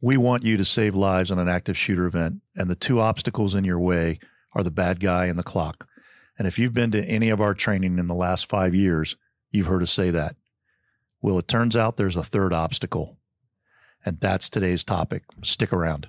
We want you to save lives on an active shooter event, and the two obstacles in your way are the bad guy and the clock. And if you've been to any of our training in the last five years, you've heard us say that. Well, it turns out there's a third obstacle, and that's today's topic. Stick around.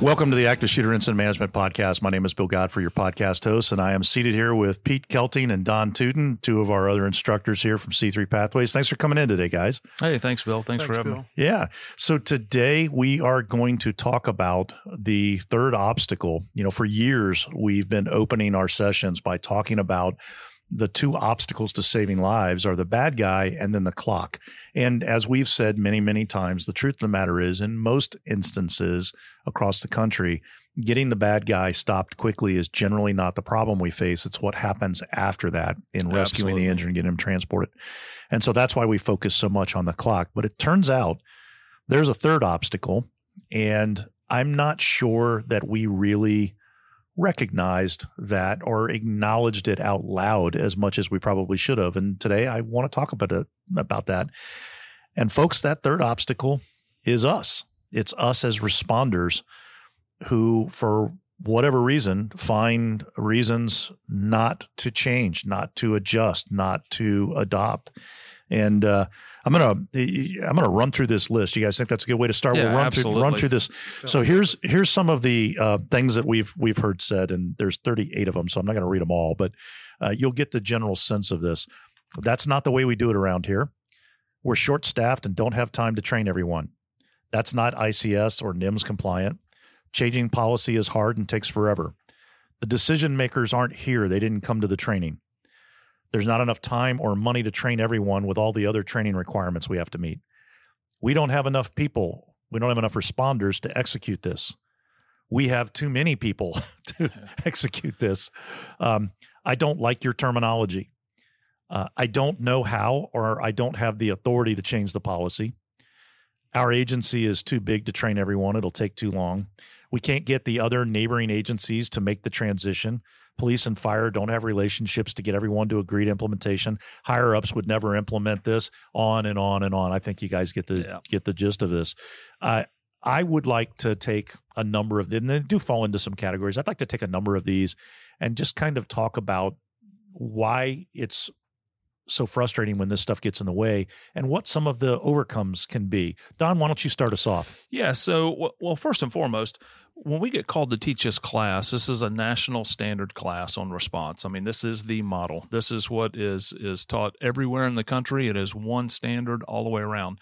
Welcome to the Active Shooter Incident Management Podcast. My name is Bill Godfrey, your podcast host, and I am seated here with Pete Kelting and Don Tuten, two of our other instructors here from C3 Pathways. Thanks for coming in today, guys. Hey, thanks, Bill. Thanks, thanks for having Bill. me. Yeah. So today we are going to talk about the third obstacle. You know, for years we've been opening our sessions by talking about the two obstacles to saving lives are the bad guy and then the clock. And as we've said many, many times, the truth of the matter is, in most instances across the country, getting the bad guy stopped quickly is generally not the problem we face. It's what happens after that in rescuing Absolutely. the injured and getting him transported. And so that's why we focus so much on the clock. But it turns out there's a third obstacle. And I'm not sure that we really recognized that or acknowledged it out loud as much as we probably should have. And today I want to talk about it, about that. And folks, that third obstacle is us. It's us as responders who, for whatever reason, find reasons not to change, not to adjust, not to adopt. And uh, I'm gonna I'm gonna run through this list. You guys think that's a good way to start? Yeah, we'll run absolutely. through run through this. So here's here's some of the uh, things that we've we've heard said, and there's 38 of them. So I'm not going to read them all, but uh, you'll get the general sense of this. That's not the way we do it around here. We're short staffed and don't have time to train everyone. That's not ICS or NIMS compliant. Changing policy is hard and takes forever. The decision makers aren't here. They didn't come to the training. There's not enough time or money to train everyone with all the other training requirements we have to meet. We don't have enough people. We don't have enough responders to execute this. We have too many people to execute this. Um, I don't like your terminology. Uh, I don't know how, or I don't have the authority to change the policy. Our agency is too big to train everyone. It'll take too long. We can't get the other neighboring agencies to make the transition. Police and fire don't have relationships to get everyone to agree to implementation. Higher ups would never implement this. On and on and on. I think you guys get the yeah. get the gist of this. Uh, I would like to take a number of them. They do fall into some categories. I'd like to take a number of these and just kind of talk about why it's so frustrating when this stuff gets in the way and what some of the overcomes can be. Don, why don't you start us off? Yeah. So, well, first and foremost, when we get called to teach this class, this is a national standard class on response. I mean, this is the model. This is what is is taught everywhere in the country. It is one standard all the way around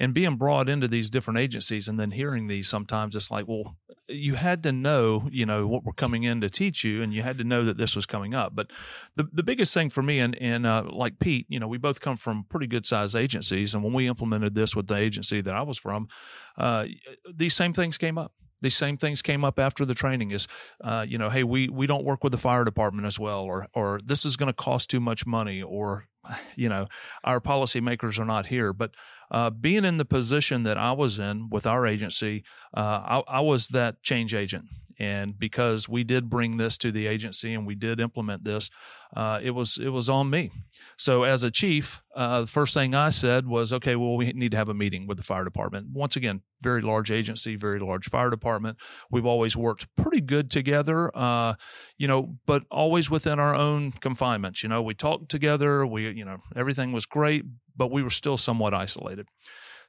and being brought into these different agencies and then hearing these sometimes it's like well you had to know you know what we're coming in to teach you and you had to know that this was coming up. But the, the biggest thing for me and, and uh, like pete you know we both come from pretty good sized agencies. And when we implemented this with the agency that i was from uh, these same things came up. These same things came up after the training is uh, you know hey we we don't work with the fire department as well or or this is going to cost too much money or you know our policymakers are not here but uh, being in the position that I was in with our agency, uh, I, I, was that change agent. And because we did bring this to the agency and we did implement this, uh, it was it was on me. So as a chief, uh, the first thing I said was, okay, well, we need to have a meeting with the fire department. Once again, very large agency, very large fire department. We've always worked pretty good together, uh, you know, but always within our own confinements. You know, we talked together. We, you know, everything was great, but we were still somewhat isolated.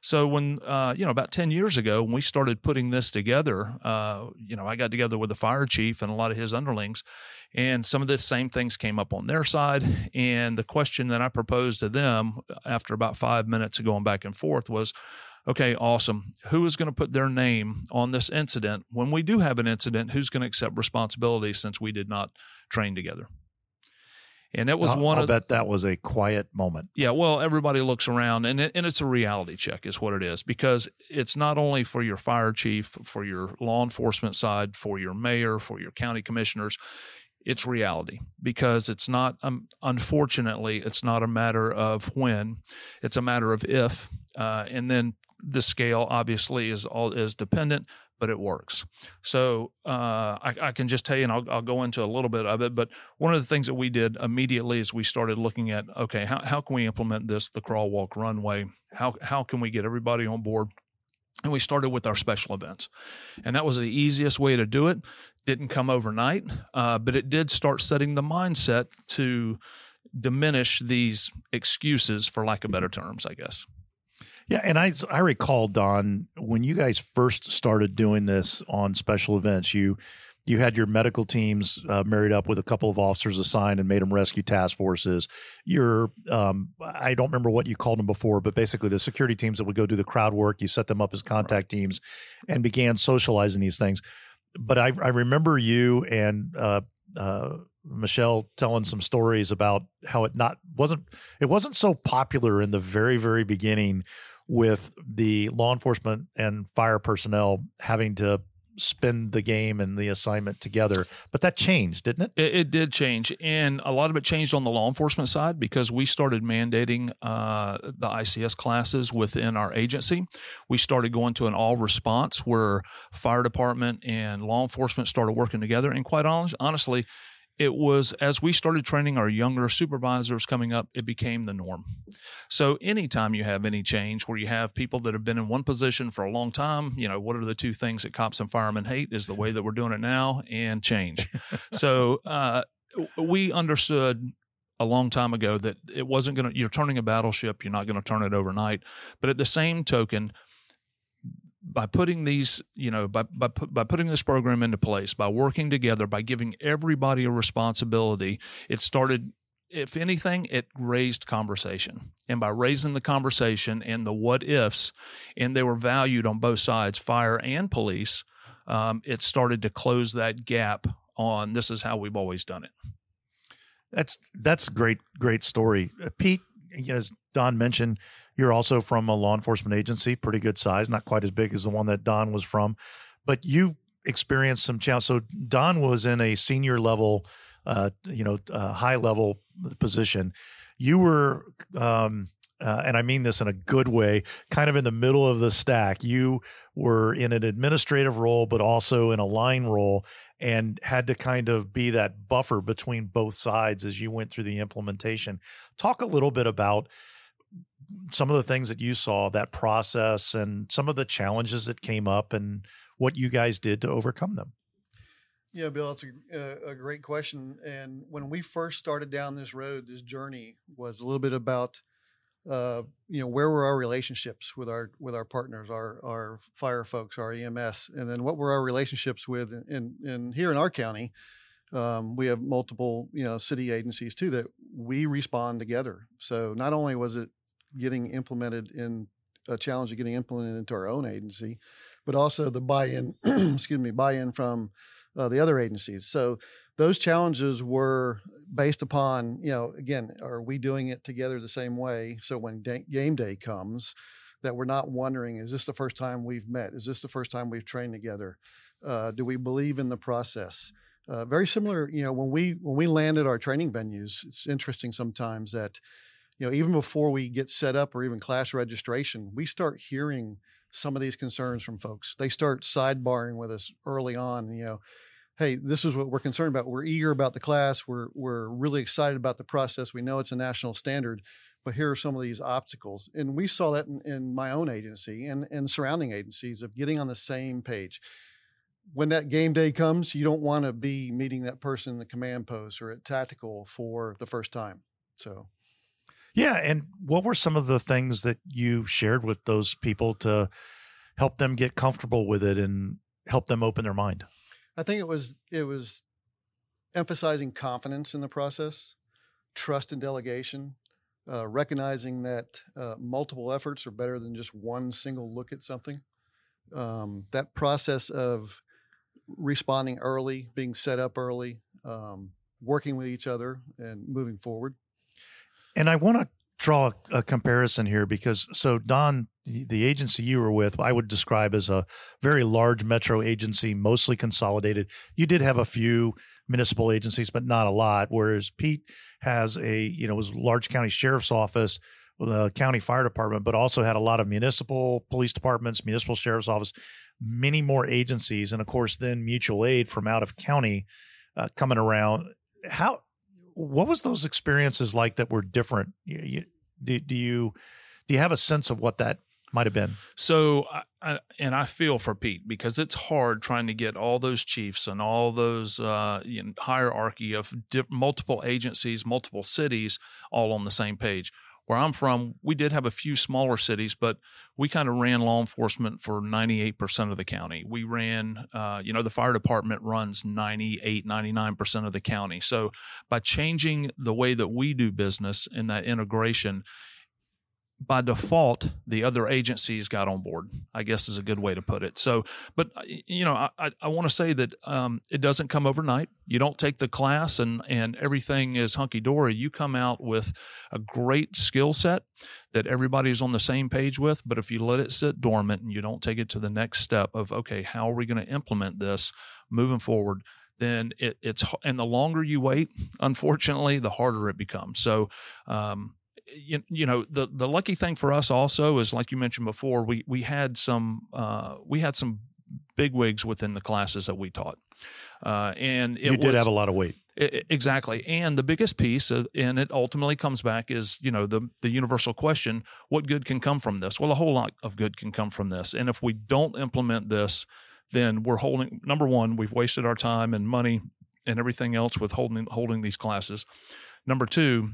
So when uh, you know about ten years ago, when we started putting this together, uh, you know, I got together with the fire chief and a lot of his underlings, and some of the same things came up on their side. And the question that I proposed to them after about five minutes of going back and forth was, okay, awesome. Who is going to put their name on this incident when we do have an incident? Who's going to accept responsibility since we did not train together? And it was I'll, one. I'll bet that was a quiet moment. Yeah, well, everybody looks around, and it, and it's a reality check, is what it is, because it's not only for your fire chief, for your law enforcement side, for your mayor, for your county commissioners. It's reality because it's not. Um, unfortunately, it's not a matter of when; it's a matter of if. Uh, and then the scale obviously is all is dependent but it works. So uh, I, I, can just tell you, and I'll, I'll, go into a little bit of it. But one of the things that we did immediately is we started looking at okay, how, how can we implement this, the crawl, walk, runway? How how can we get everybody on board? And we started with our special events, and that was the easiest way to do it. Didn't come overnight, uh, but it did start setting the mindset to diminish these excuses, for lack of better terms, I guess. Yeah, and I I recall Don when you guys first started doing this on special events, you you had your medical teams uh, married up with a couple of officers assigned and made them rescue task forces. Your um, I don't remember what you called them before, but basically the security teams that would go do the crowd work, you set them up as contact teams, and began socializing these things. But I, I remember you and uh, uh, Michelle telling some stories about how it not wasn't it wasn't so popular in the very very beginning with the law enforcement and fire personnel having to spend the game and the assignment together. But that changed, didn't it? It, it did change. And a lot of it changed on the law enforcement side because we started mandating uh, the ICS classes within our agency. We started going to an all response where fire department and law enforcement started working together. And quite honestly, it was as we started training our younger supervisors coming up, it became the norm. So, anytime you have any change where you have people that have been in one position for a long time, you know, what are the two things that cops and firemen hate is the way that we're doing it now and change. so, uh, we understood a long time ago that it wasn't going to, you're turning a battleship, you're not going to turn it overnight. But at the same token, by putting these, you know, by, by, by putting this program into place, by working together, by giving everybody a responsibility, it started, if anything, it raised conversation. And by raising the conversation and the what ifs, and they were valued on both sides, fire and police, um, it started to close that gap on this is how we've always done it. That's that's great, great story, uh, Pete. As Don mentioned, you're also from a law enforcement agency, pretty good size, not quite as big as the one that Don was from, but you experienced some challenges. So Don was in a senior level, uh, you know, uh, high level position. You were, um, uh, and I mean this in a good way, kind of in the middle of the stack. You were in an administrative role, but also in a line role, and had to kind of be that buffer between both sides as you went through the implementation. Talk a little bit about some of the things that you saw, that process, and some of the challenges that came up, and what you guys did to overcome them. Yeah, Bill, that's a, a great question. And when we first started down this road, this journey was a little bit about, uh, you know, where were our relationships with our with our partners, our our fire folks, our EMS, and then what were our relationships with in in here in our county. Um, we have multiple, you know, city agencies too that we respond together. So not only was it getting implemented in a challenge of getting implemented into our own agency, but also the buy-in, excuse me, buy-in from uh, the other agencies. So those challenges were based upon, you know, again, are we doing it together the same way? So when game day comes, that we're not wondering, is this the first time we've met? Is this the first time we've trained together? Uh, do we believe in the process? Uh, very similar, you know, when we when we landed our training venues, it's interesting sometimes that you know, even before we get set up or even class registration, we start hearing some of these concerns from folks. They start sidebarring with us early on, you know, hey, this is what we're concerned about. We're eager about the class. We're we're really excited about the process. We know it's a national standard, but here are some of these obstacles. And we saw that in, in my own agency and, and surrounding agencies of getting on the same page. When that game day comes, you don't want to be meeting that person in the command post or at tactical for the first time. So yeah. And what were some of the things that you shared with those people to help them get comfortable with it and help them open their mind? I think it was it was emphasizing confidence in the process, trust and delegation, uh, recognizing that uh, multiple efforts are better than just one single look at something. Um, that process of responding early, being set up early, um, working with each other, and moving forward. And I want to draw a, comparison here because so Don, the, the, agency you were with, I would describe as a very large metro agency, mostly consolidated. You did have a few municipal agencies, but not a lot. Whereas Pete has a, you know, was large county sheriff's office, the county fire department, but also had a lot of municipal police departments, municipal sheriff's office, many more agencies, and of course, then mutual aid from out of county uh, coming around. How, what was those experiences like that were different? You, you, do, do you do you have a sense of what that might have been? So, I, and I feel for Pete because it's hard trying to get all those chiefs and all those uh, you know, hierarchy of multiple agencies, multiple cities, all on the same page where I'm from, we did have a few smaller cities, but we kind of ran law enforcement for 98% of the county. We ran, uh, you know, the fire department runs 98, 99% of the county. So by changing the way that we do business in that integration, by default, the other agencies got on board. I guess is a good way to put it. So, but uh, you know, I, I want to say that um, it doesn't come overnight. You don't take the class and and everything is hunky dory. You come out with a great skill set that everybody's on the same page with. But if you let it sit dormant and you don't take it to the next step of okay, how are we going to implement this moving forward? Then it, it's and the longer you wait, unfortunately, the harder it becomes. So. Um, you, you know the the lucky thing for us also is like you mentioned before we we had some uh, we had some big wigs within the classes that we taught. Uh, and it you did was, have a lot of weight. It, exactly. And the biggest piece uh, and it ultimately comes back is you know the the universal question what good can come from this? Well a whole lot of good can come from this. And if we don't implement this then we're holding number one we've wasted our time and money and everything else with holding holding these classes. Number two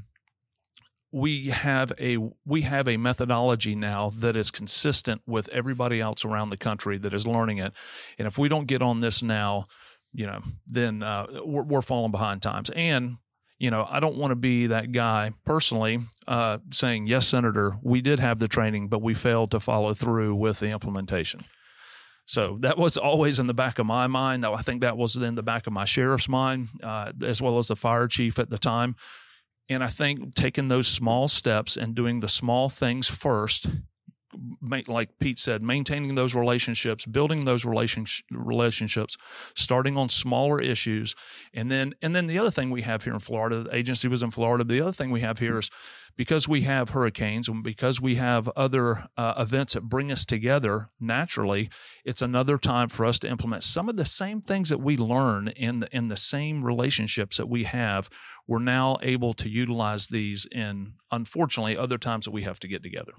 we have a we have a methodology now that is consistent with everybody else around the country that is learning it and if we don't get on this now you know then uh, we're, we're falling behind times and you know i don't want to be that guy personally uh, saying yes senator we did have the training but we failed to follow through with the implementation so that was always in the back of my mind. Though I think that was in the back of my sheriff's mind, uh, as well as the fire chief at the time. And I think taking those small steps and doing the small things first, like Pete said, maintaining those relationships, building those relationships, starting on smaller issues, and then and then the other thing we have here in Florida, the agency was in Florida. The other thing we have here is because we have hurricanes and because we have other uh, events that bring us together naturally, it's another time for us to implement some of the same things that we learn in the, in the same relationships that we have. We're now able to utilize these in, unfortunately, other times that we have to get together.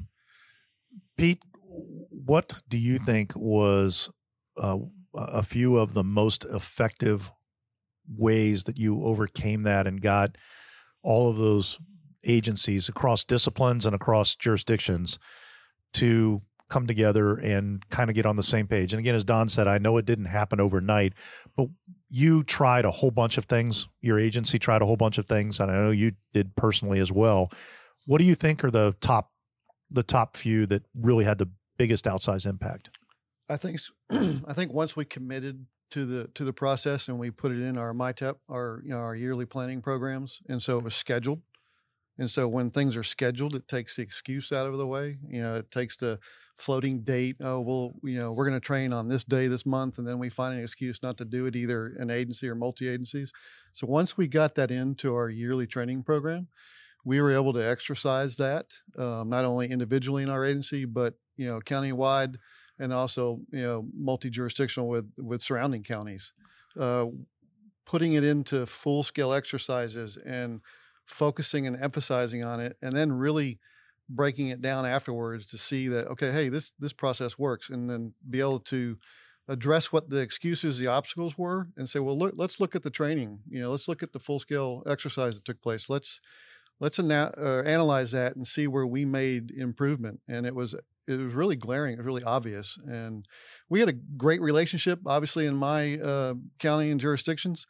Pete, what do you think was uh, a few of the most effective ways that you overcame that and got all of those agencies across disciplines and across jurisdictions to come together and kind of get on the same page. And again, as Don said, I know it didn't happen overnight, but you tried a whole bunch of things. Your agency tried a whole bunch of things, and I know you did personally as well. What do you think are the top the top few that really had the biggest outsized impact? I think I think once we committed to the to the process and we put it in our MYTEP, our you know our yearly planning programs, and so it was scheduled. And so when things are scheduled, it takes the excuse out of the way. You know, it takes the floating date. Oh, well, you know, we're going to train on this day this month, and then we find an excuse not to do it, either an agency or multi agencies. So once we got that into our yearly training program, we were able to exercise that um, not only individually in our agency, but you know, county-wide, and also you know, multi-jurisdictional with with surrounding counties. Uh, putting it into full-scale exercises and focusing and emphasizing on it and then really breaking it down afterwards to see that okay hey this this process works and then be able to address what the excuses the obstacles were and say well look let's look at the training you know let's look at the full scale exercise that took place let's let's ana- uh, analyze that and see where we made improvement and it was it was really glaring it was really obvious and we had a great relationship obviously in my uh, county and jurisdictions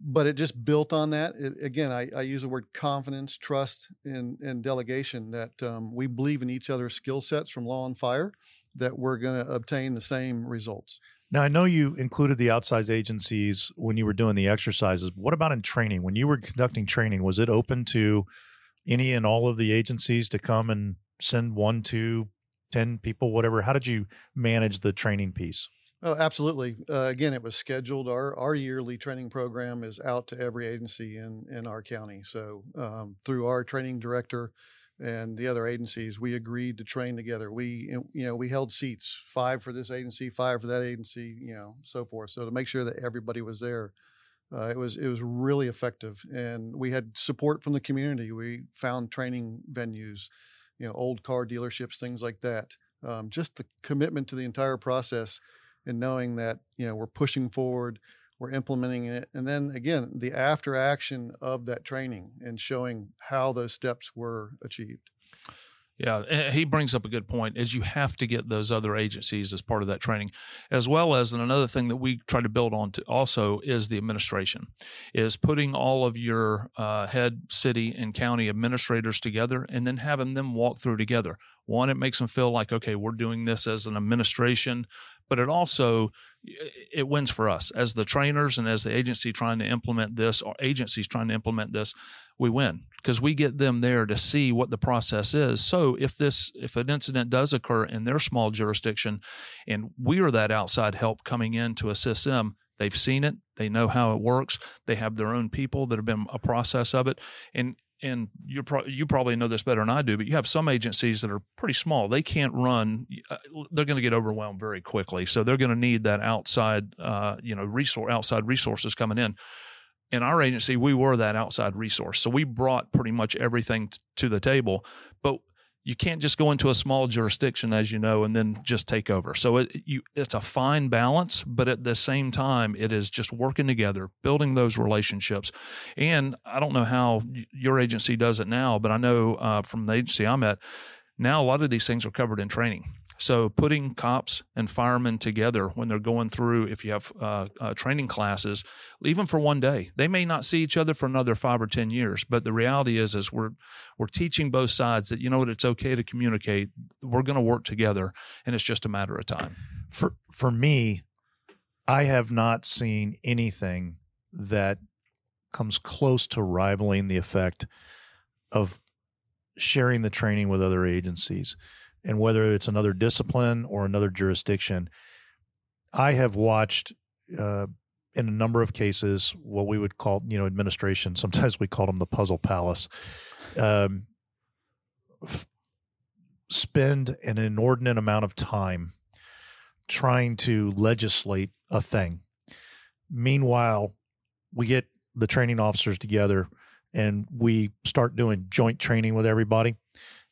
but it just built on that. It, again, I, I, use the word confidence, trust, and, and delegation that um, we believe in each other's skill sets from law and fire, that we're going to obtain the same results. Now, I know you included the outside agencies when you were doing the exercises. What about in training? When you were conducting training, was it open to any and all of the agencies to come and send one, two, ten people, whatever? How did you manage the training piece? Oh, absolutely. Uh, again, it was scheduled. Our our yearly training program is out to every agency in in our county. So um, through our training director, and the other agencies, we agreed to train together. We, you know, we held seats, five for this agency, five for that agency, you know, so forth. So to make sure that everybody was there, uh, it was it was really effective, and we had support from the community. We found training venues, you know, old car dealerships, things like that. Um, just the commitment to the entire process, and knowing that you know we're pushing forward, we're implementing it, and then again the after action of that training and showing how those steps were achieved. Yeah, he brings up a good point. Is you have to get those other agencies as part of that training, as well as and another thing that we try to build on to also is the administration, is putting all of your uh, head city and county administrators together and then having them walk through together. One, it makes them feel like okay, we're doing this as an administration, but it also it wins for us. As the trainers and as the agency trying to implement this or agencies trying to implement this we win because we get them there to see what the process is. So if this if an incident does occur in their small jurisdiction and we are that outside help coming in to assist them they've seen it they know how it works they have their own people that have been a process of it and and you pro- you probably know this better than I do, but you have some agencies that are pretty small. They can't run; uh, they're going to get overwhelmed very quickly. So they're going to need that outside, uh, you know, resource outside resources coming in. In our agency, we were that outside resource, so we brought pretty much everything t- to the table. But you can't just go into a small jurisdiction, as you know, and then just take over. So it, you, it's a fine balance, but at the same time, it is just working together, building those relationships. And I don't know how your agency does it now, but I know uh, from the agency I'm at, now a lot of these things are covered in training. So putting cops and firemen together when they're going through, if you have uh, uh, training classes, even for one day, they may not see each other for another five or ten years. But the reality is, is we're we're teaching both sides that you know what, it's okay to communicate. We're going to work together, and it's just a matter of time. For for me, I have not seen anything that comes close to rivaling the effect of sharing the training with other agencies and whether it's another discipline or another jurisdiction, I have watched uh, in a number of cases what we would call, you know, administration. Sometimes we call them the puzzle palace. Um, f- spend an inordinate amount of time trying to legislate a thing. Meanwhile, we get the training officers together and we start doing joint training with everybody.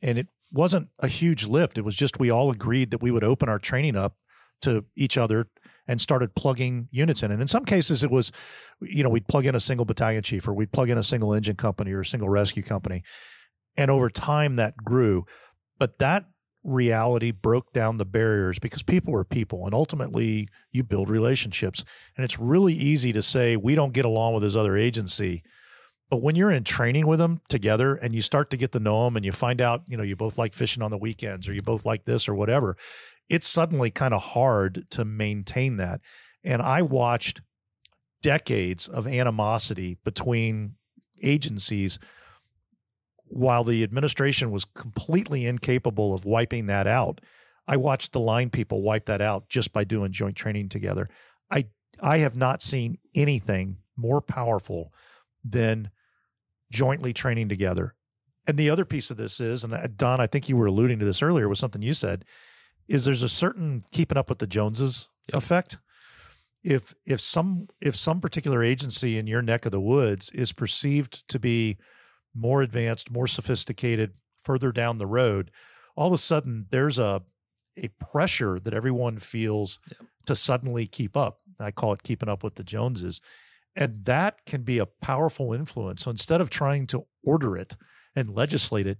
And it wasn't a huge lift. It was just we all agreed that we would open our training up to each other and started plugging units in. And in some cases, it was, you know, we'd plug in a single battalion chief or we'd plug in a single engine company or a single rescue company. And over time, that grew. But that reality broke down the barriers because people are people and ultimately you build relationships. And it's really easy to say, we don't get along with this other agency but when you're in training with them together and you start to get to know them and you find out, you know, you both like fishing on the weekends or you both like this or whatever, it's suddenly kind of hard to maintain that. And I watched decades of animosity between agencies while the administration was completely incapable of wiping that out. I watched the line people wipe that out just by doing joint training together. I I have not seen anything more powerful than jointly training together. And the other piece of this is, and uh, Don, I think you were alluding to this earlier with something you said, is there's a certain keeping up with the Joneses yep. effect. If if some if some particular agency in your neck of the woods is perceived to be more advanced, more sophisticated, further down the road, all of a sudden there's a a pressure that everyone feels yep. to suddenly keep up. I call it keeping up with the Joneses. And that can be a powerful influence. So instead of trying to order it and legislate it,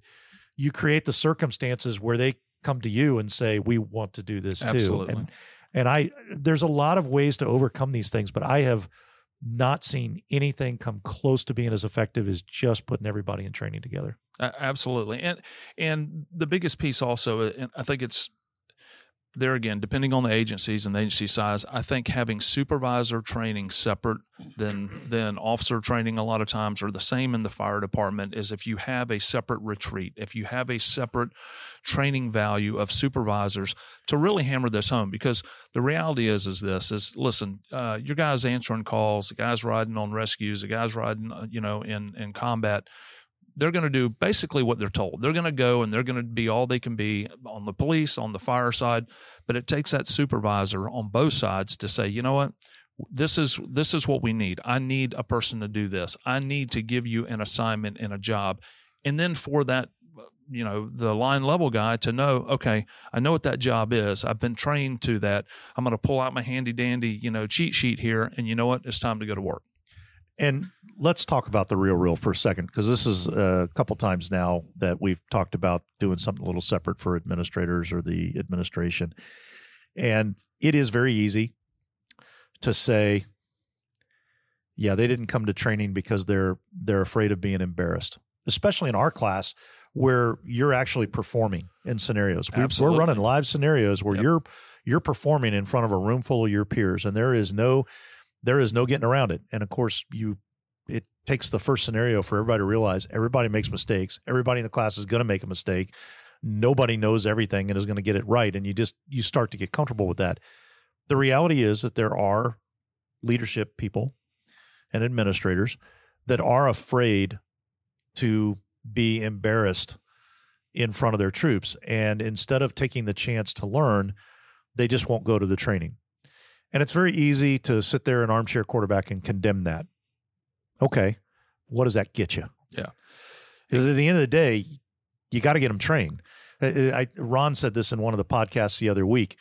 you create the circumstances where they come to you and say, "We want to do this Absolutely. too." And and I there's a lot of ways to overcome these things, but I have not seen anything come close to being as effective as just putting everybody in training together. Uh, absolutely, and and the biggest piece also, and I think it's there again, depending on the agencies and the agency size, I think having supervisor training separate than than officer training a lot of times are the same in the fire department is if you have a separate retreat, if you have a separate training value of supervisors to really hammer this home. Because the reality is is this is listen, uh, your guys answering calls, the guys riding on rescues, the guys riding uh, you know in in combat they're going to do basically what they're told. They're going to go and they're going to be all they can be on the police, on the fire side. But it takes that supervisor on both sides to say, you know what, this is this is what we need. I need a person to do this. I need to give you an assignment and a job, and then for that you know the line level guy to know okay i know what that job is i've been trained to that i'm going to pull out my handy dandy you know cheat sheet here and you know what it's time to go to work and let's talk about the real real for a second because this is a couple times now that we've talked about doing something a little separate for administrators or the administration and it is very easy to say yeah they didn't come to training because they're they're afraid of being embarrassed especially in our class where you're actually performing in scenarios. We, are running live scenarios where yep. you're you're performing in front of a room full of your peers, and there is no there is no getting around it. And of course, you it takes the first scenario for everybody to realize everybody makes mistakes. Everybody in the class is going to make a mistake. Nobody knows everything and is going to get it right, and you just you start to get comfortable with that. The reality is that there are leadership people and administrators that are afraid to be embarrassed in front of their troops. And instead of taking the chance to learn, they just won't go to the training. And it's very easy to sit there an armchair quarterback and condemn that. Okay, what does that get you? Yeah. Because at the end of the day, you got to get them trained. I, I, Ron said this in one of the podcasts the other week.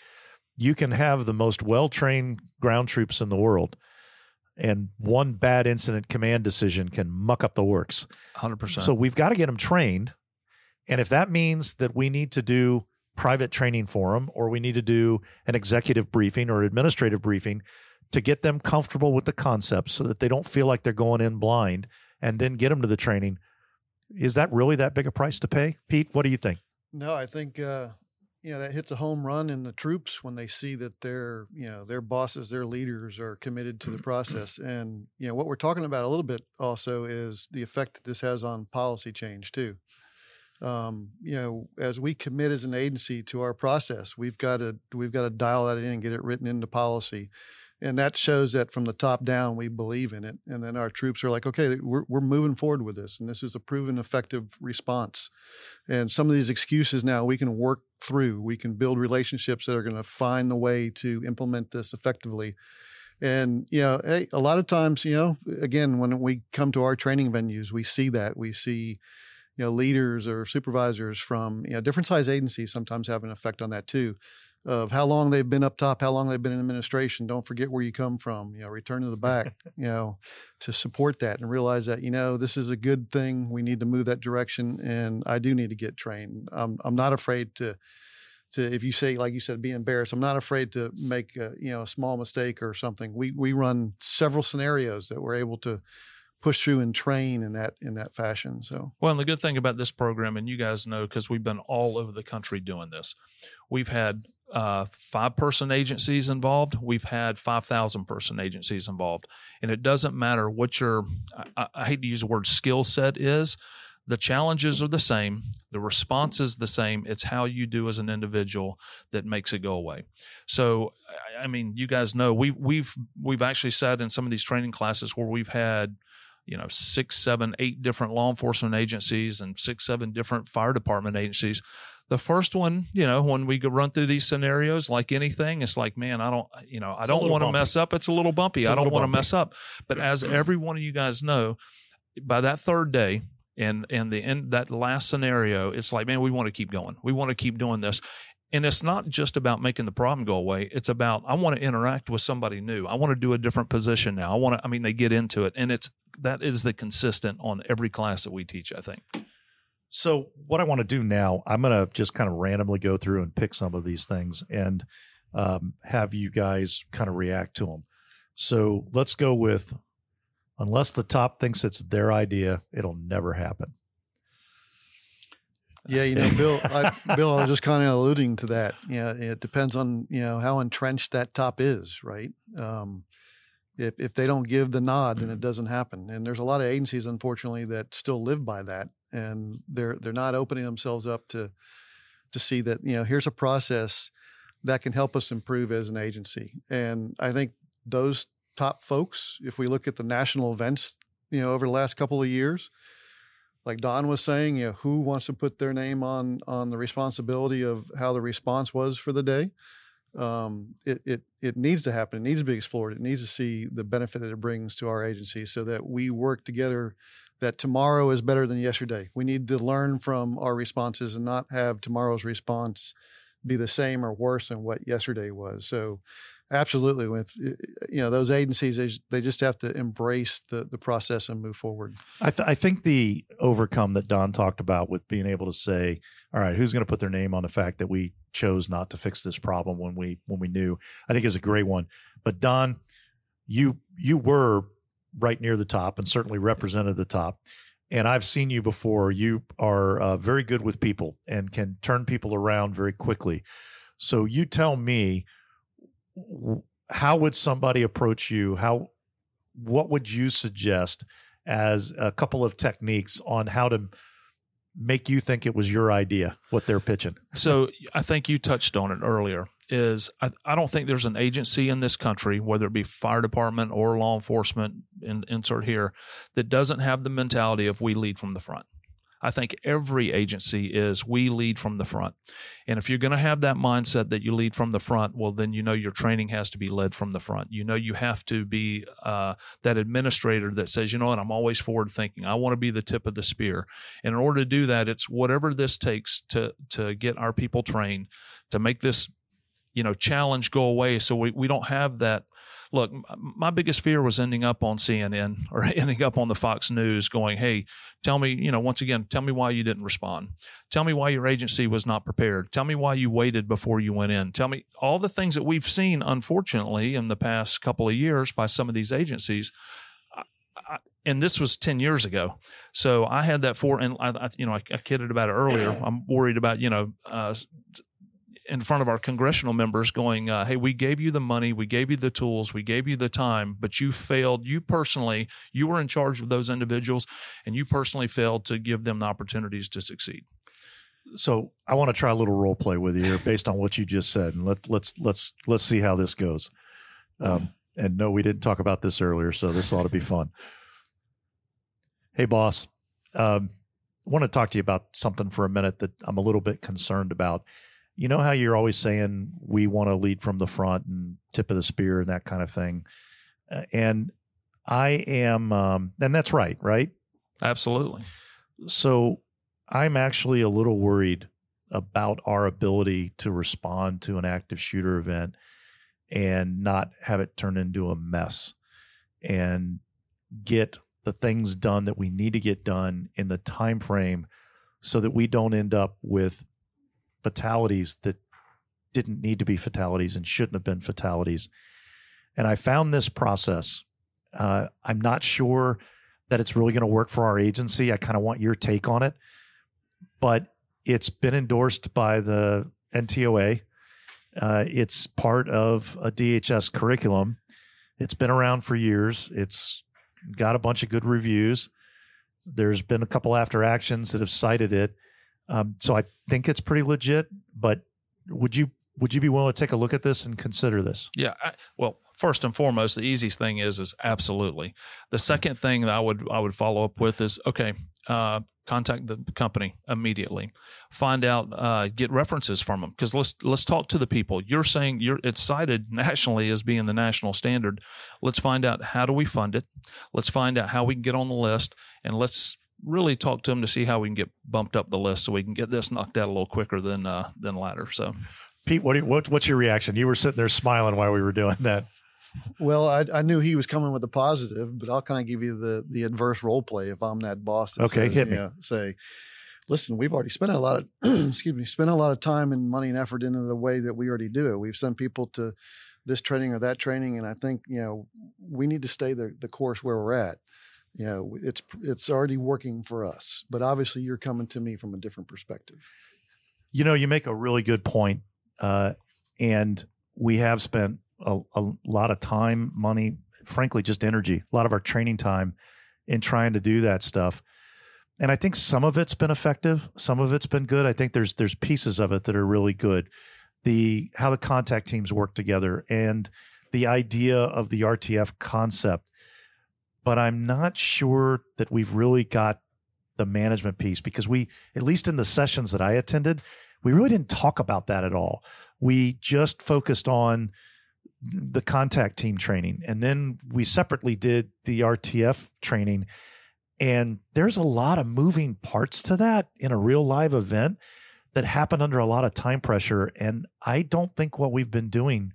You can have the most well trained ground troops in the world, and one bad incident command decision can muck up the works. 100%. So we've got to get them trained. And if that means that we need to do private training for them or we need to do an executive briefing or administrative briefing to get them comfortable with the concepts so that they don't feel like they're going in blind and then get them to the training, is that really that big a price to pay? Pete, what do you think? No, I think uh, you know that hits a home run in the troops when they see that their you know their bosses their leaders are committed to the process and you know what we're talking about a little bit also is the effect that this has on policy change too um, you know as we commit as an agency to our process we've got to we've got to dial that in and get it written into policy. And that shows that from the top down we believe in it. And then our troops are like okay we're, we're moving forward with this and this is a proven effective response. And some of these excuses now we can work through. We can build relationships that are going to find the way to implement this effectively. And you know hey, a lot of times you know again when we come to our training venues we see that. We see you know leaders or supervisors from you know different size agencies sometimes have an effect on that too of how long they've been up top, how long they've been in administration. Don't forget where you come from. You know, return to the back. you know, to support that and realize that you know this is a good thing. We need to move that direction, and I do need to get trained. I'm I'm not afraid to to if you say like you said be embarrassed. I'm not afraid to make a, you know a small mistake or something. We we run several scenarios that we're able to push through and train in that in that fashion. So well, and the good thing about this program, and you guys know because we've been all over the country doing this, we've had uh, five person agencies involved. We've had 5,000 person agencies involved. And it doesn't matter what your, I, I hate to use the word skill set is, the challenges are the same, the response is the same. It's how you do as an individual that makes it go away. So, I mean, you guys know we we've we've actually sat in some of these training classes where we've had you know six seven eight different law enforcement agencies and six seven different fire department agencies the first one, you know, when we run through these scenarios, like anything, it's like, man, I don't, you know, I it's don't want to mess up. It's a little bumpy. It's I don't want to mess up. But as every one of you guys know, by that third day, and and the end that last scenario, it's like, man, we want to keep going. We want to keep doing this. And it's not just about making the problem go away. It's about I want to interact with somebody new. I want to do a different position now. I want to. I mean, they get into it, and it's that is the consistent on every class that we teach. I think. So, what I want to do now, I'm going to just kind of randomly go through and pick some of these things and um, have you guys kind of react to them. So, let's go with unless the top thinks it's their idea, it'll never happen. Yeah, you know, Bill, I, Bill, I was just kind of alluding to that. Yeah, it depends on you know how entrenched that top is, right? Um, if if they don't give the nod, then it doesn't happen. And there's a lot of agencies, unfortunately, that still live by that and they're they're not opening themselves up to to see that you know here's a process that can help us improve as an agency. And I think those top folks, if we look at the national events, you know, over the last couple of years, like Don was saying, you know, who wants to put their name on on the responsibility of how the response was for the day? Um, it it it needs to happen. It needs to be explored. It needs to see the benefit that it brings to our agency, so that we work together. That tomorrow is better than yesterday. We need to learn from our responses and not have tomorrow's response be the same or worse than what yesterday was. So absolutely with you know those agencies they, they just have to embrace the the process and move forward I, th- I think the overcome that don talked about with being able to say all right who's going to put their name on the fact that we chose not to fix this problem when we when we knew i think is a great one but don you you were right near the top and certainly represented the top and I've seen you before. You are uh, very good with people and can turn people around very quickly. So you tell me how would somebody approach you? How what would you suggest as a couple of techniques on how to make you think it was your idea what they're pitching? so I think you touched on it earlier. Is I, I don't think there's an agency in this country, whether it be fire department or law enforcement, in, insert here, that doesn't have the mentality of we lead from the front. I think every agency is we lead from the front. And if you're going to have that mindset that you lead from the front, well, then you know your training has to be led from the front. You know you have to be uh, that administrator that says, you know what, I'm always forward thinking. I want to be the tip of the spear. And in order to do that, it's whatever this takes to to get our people trained to make this you know challenge go away so we, we don't have that look my biggest fear was ending up on cnn or ending up on the fox news going hey tell me you know once again tell me why you didn't respond tell me why your agency was not prepared tell me why you waited before you went in tell me all the things that we've seen unfortunately in the past couple of years by some of these agencies I, and this was 10 years ago. So I had that for, and I, I you know, I, I, kidded about it earlier. I'm worried about, you know, uh, in front of our congressional members going, uh, hey, we gave you the money, we gave you the tools, we gave you the time, but you failed. You personally, you were in charge of those individuals, and you personally failed to give them the opportunities to succeed. So I want to try a little role play with you here, based on what you just said, and let let's let's let's see how this goes. Um, and no, we didn't talk about this earlier, so this ought to be fun. Hey, boss, um, I want to talk to you about something for a minute that I'm a little bit concerned about you know how you're always saying we want to lead from the front and tip of the spear and that kind of thing? Uh, and i am um, and that's right right? Absolutely. So i'm actually a little worried about our ability to respond to an active shooter event and not have it turn into a mess and get the things done that we need to get done in the time frame so that we don't end up with fatalities that didn't need to be fatalities and shouldn't have been fatalities. And I found this process. Uh, I'm not sure that it's really going to work for our agency. I kind of want your take on it, but it's been endorsed by the NTOA. Uh, it's part of a DHS curriculum. It's been around for years. It's got a bunch of good reviews. There's been a couple after actions that have cited it. Um, so I think it's pretty legit. But would you would you be willing to take a look at this and consider this? Yeah. I, well, first and foremost, the easiest thing is is absolutely. The second thing that I would I would follow up with is okay. Uh, contact the company immediately. Find out, uh, get references from them because let's let's talk to the people. You're saying you're it's cited nationally as being the national standard. Let's find out how do we fund it. Let's find out how we can get on the list, and let's really talk to them to see how we can get bumped up the list so we can get this knocked out a little quicker than uh, than latter. So, Pete, what, you, what what's your reaction? You were sitting there smiling while we were doing that. Well, I, I knew he was coming with a positive, but I'll kind of give you the the adverse role play if I'm that boss. That okay, says, hit me. Know, say, listen, we've already spent a lot of excuse me, spent a lot of time and money and effort into the way that we already do it. We've sent people to this training or that training, and I think you know we need to stay the the course where we're at you know it's it's already working for us but obviously you're coming to me from a different perspective. You know you make a really good point uh, and we have spent a, a, lot of time money frankly just energy a lot of our training time in trying to do that stuff and i think some of it's been effective some of it's been good. I think there's there's pieces of it that are really good. The how the contact teams work together and the idea of the rtf concept but I'm not sure that we've really got the management piece because we, at least in the sessions that I attended, we really didn't talk about that at all. We just focused on the contact team training. And then we separately did the RTF training. And there's a lot of moving parts to that in a real live event that happened under a lot of time pressure. And I don't think what we've been doing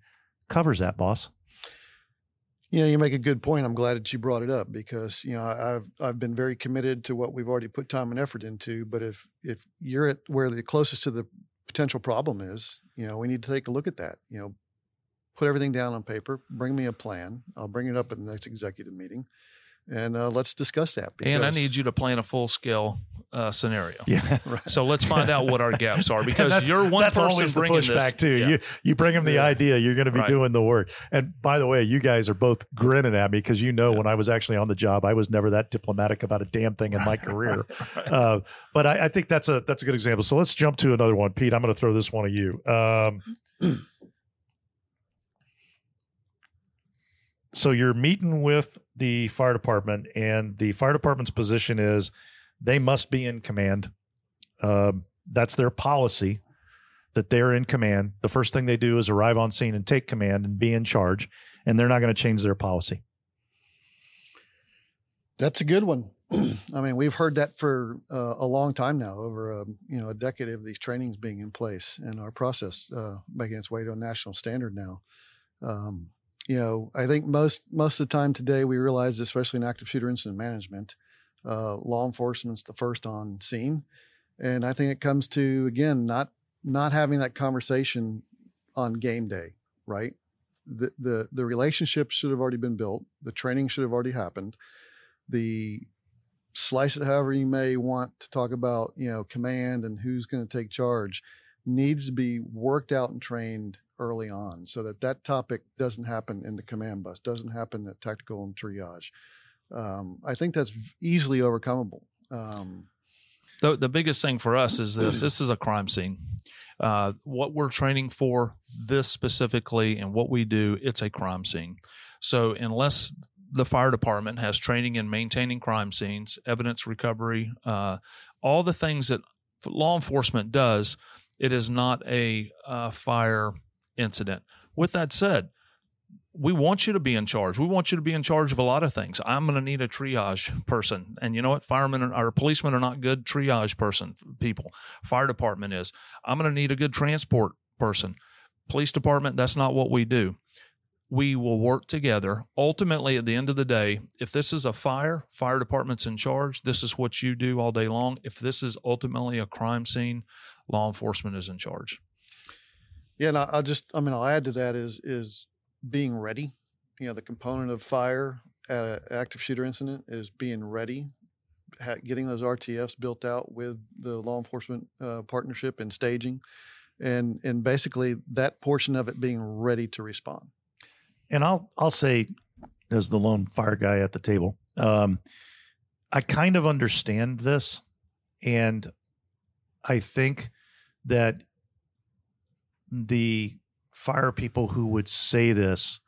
covers that, boss. You know, you make a good point. I'm glad that you brought it up because you know I've I've been very committed to what we've already put time and effort into. But if if you're at where the closest to the potential problem is, you know, we need to take a look at that. You know, put everything down on paper, bring me a plan. I'll bring it up at the next executive meeting, and uh, let's discuss that. and I need you to plan a full scale uh, scenario. Yeah. Right. So let's find out what our gaps are because you're one that's person always the bringing pushback this. too. Yeah. You you bring them the Yeah. idea, you're going to be Right. doing the work. And by the way, you guys are both grinning at me because you know Yeah. when I was actually on the job, I was never that diplomatic about a damn thing in my career. Right. Uh, but I, I think that's a that's a good example. So let's jump to another one, Pete. I'm going to throw this one at you. Um, so you're meeting with the fire department, and the fire department's position is they must be in command. Um, that's their policy that they're in command. The first thing they do is arrive on scene and take command and be in charge, and they're not going to change their policy. That's a good one. I mean, we've heard that for uh, a long time now, over a you know a decade of these trainings being in place, and our process uh, making its way to a national standard now. Um, you know, I think most most of the time today we realize, especially in active shooter incident management, uh, law enforcement's the first on scene, and I think it comes to again not not having that conversation on game day, right? The the the relationships should have already been built. The training should have already happened. The slice it however you may want to talk about, you know, command and who's going to take charge needs to be worked out and trained early on so that that topic doesn't happen in the command bus, doesn't happen at tactical and triage. Um, I think that's easily overcomable. Um, The, the biggest thing for us is this this is a crime scene. Uh, what we're training for, this specifically, and what we do, it's a crime scene. So, unless the fire department has training in maintaining crime scenes, evidence recovery, uh, all the things that law enforcement does, it is not a uh, fire incident. With that said, we want you to be in charge. We want you to be in charge of a lot of things. I'm going to need a triage person, and you know what? Firemen are, or policemen are not good triage person people. Fire department is. I'm going to need a good transport person. Police department, that's not what we do. We will work together. Ultimately, at the end of the day, if this is a fire, fire department's in charge. This is what you do all day long. If this is ultimately a crime scene, law enforcement is in charge. Yeah, and I, I'll just, I mean, I'll add to that is is being ready. You know, the component of fire at an active shooter incident is being ready, ha- getting those RTFs built out with the law enforcement uh, partnership and staging, and and basically that portion of it being ready to respond. and I'll I'll say as the lone fire guy at the table, um, I kind of understand this, and I think that the fire people who would say this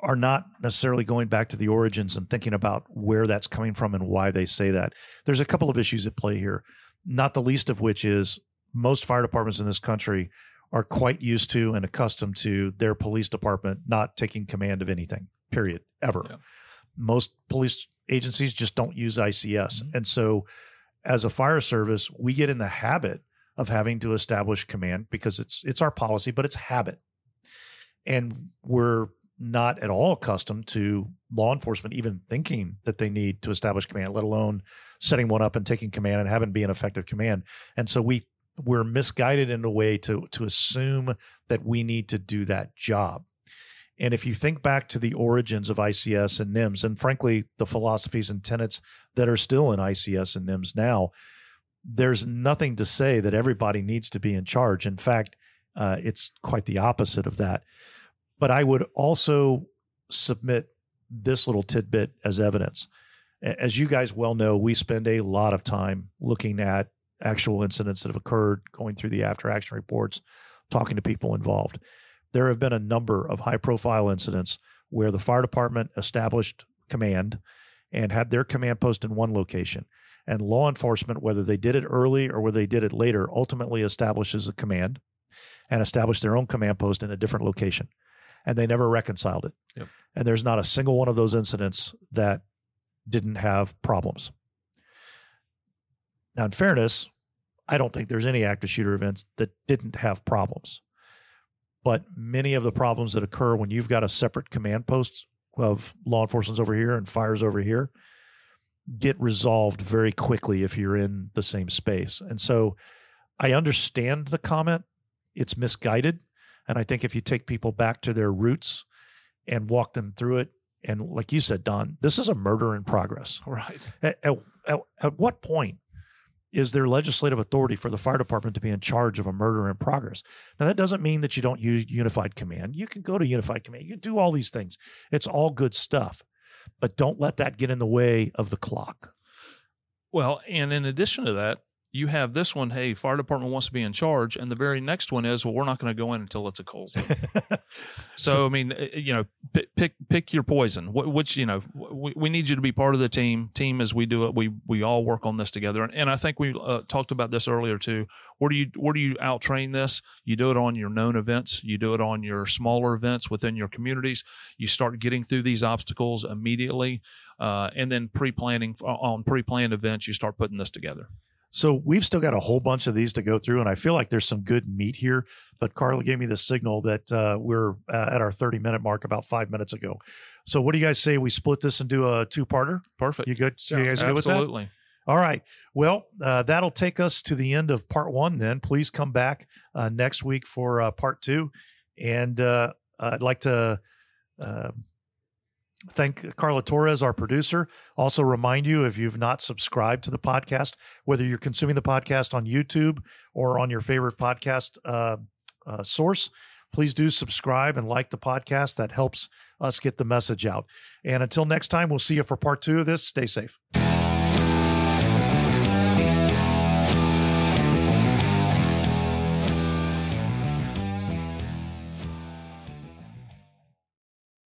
are not necessarily going back to the origins and thinking about where that's coming from and why they say that. There's a couple of issues at play here, not the least of which is most fire departments in this country are quite used to and accustomed to their police department not taking command of anything, period, ever. Yeah. Most police agencies just don't use ICS. Mm-hmm. And so, as a fire service, we get in the habit of having to establish command because it's it's our policy, but it's habit. And we're not at all accustomed to law enforcement even thinking that they need to establish command, let alone setting one up and taking command and having be an effective command. And so we we're misguided in a way to to assume that we need to do that job. And if you think back to the origins of ICS and NIMS, and frankly, the philosophies and tenets that are still in ICS and NIMS now, there's nothing to say that everybody needs to be in charge. In fact, uh, it's quite the opposite of that. But I would also submit this little tidbit as evidence. As you guys well know, we spend a lot of time looking at actual incidents that have occurred, going through the after action reports, talking to people involved. There have been a number of high profile incidents where the fire department established command and had their command post in one location. And law enforcement, whether they did it early or whether they did it later, ultimately establishes a command and established their own command post in a different location. And they never reconciled it. Yep. And there's not a single one of those incidents that didn't have problems. Now, in fairness, I don't think there's any active shooter events that didn't have problems. But many of the problems that occur when you've got a separate command post of law enforcement's over here and fires over here get resolved very quickly if you're in the same space. And so I understand the comment. It's misguided. And I think if you take people back to their roots and walk them through it, and like you said, Don, this is a murder in progress. Right. At, at, at, at what point is there legislative authority for the fire department to be in charge of a murder in progress? Now, that doesn't mean that you don't use unified command. You can go to unified command, you can do all these things. It's all good stuff, but don't let that get in the way of the clock. Well, and in addition to that, you have this one, hey, fire department wants to be in charge, and the very next one is, well, we're not going to go in until it's a cold zone. so, So- I mean, uh, you know, pick pick, pick your poison. Which you know, we, we need you to be part of the team. Team as we do it, we we all work on this together. And, and I think we uh, talked about this earlier too. Where do you where do you out train this? You do it on your known events. You do it on your smaller events within your communities. You start getting through these obstacles immediately, uh, and then pre planning on pre planned events. You start putting this together. So we've still got a whole bunch of these to go through, and I feel like there's some good meat here. But Carla gave me the signal that uh, we're uh, at our 30 minute mark about five minutes ago. So what do you guys say we split this and do a two parter? Perfect. You good? You Sounds- guys good with that? Absolutely. All right. Well, uh, that'll take us to the end of part one. Then please come back uh, next week for uh, part two, and uh, I'd like to. Thank Carla Torres, our producer. Also, remind you if you've not subscribed to the podcast, whether you're consuming the podcast on YouTube or on your favorite podcast uh, uh, source, please do subscribe and like the podcast. That helps us get the message out. And until next time, we'll see you for part two of this. Stay safe.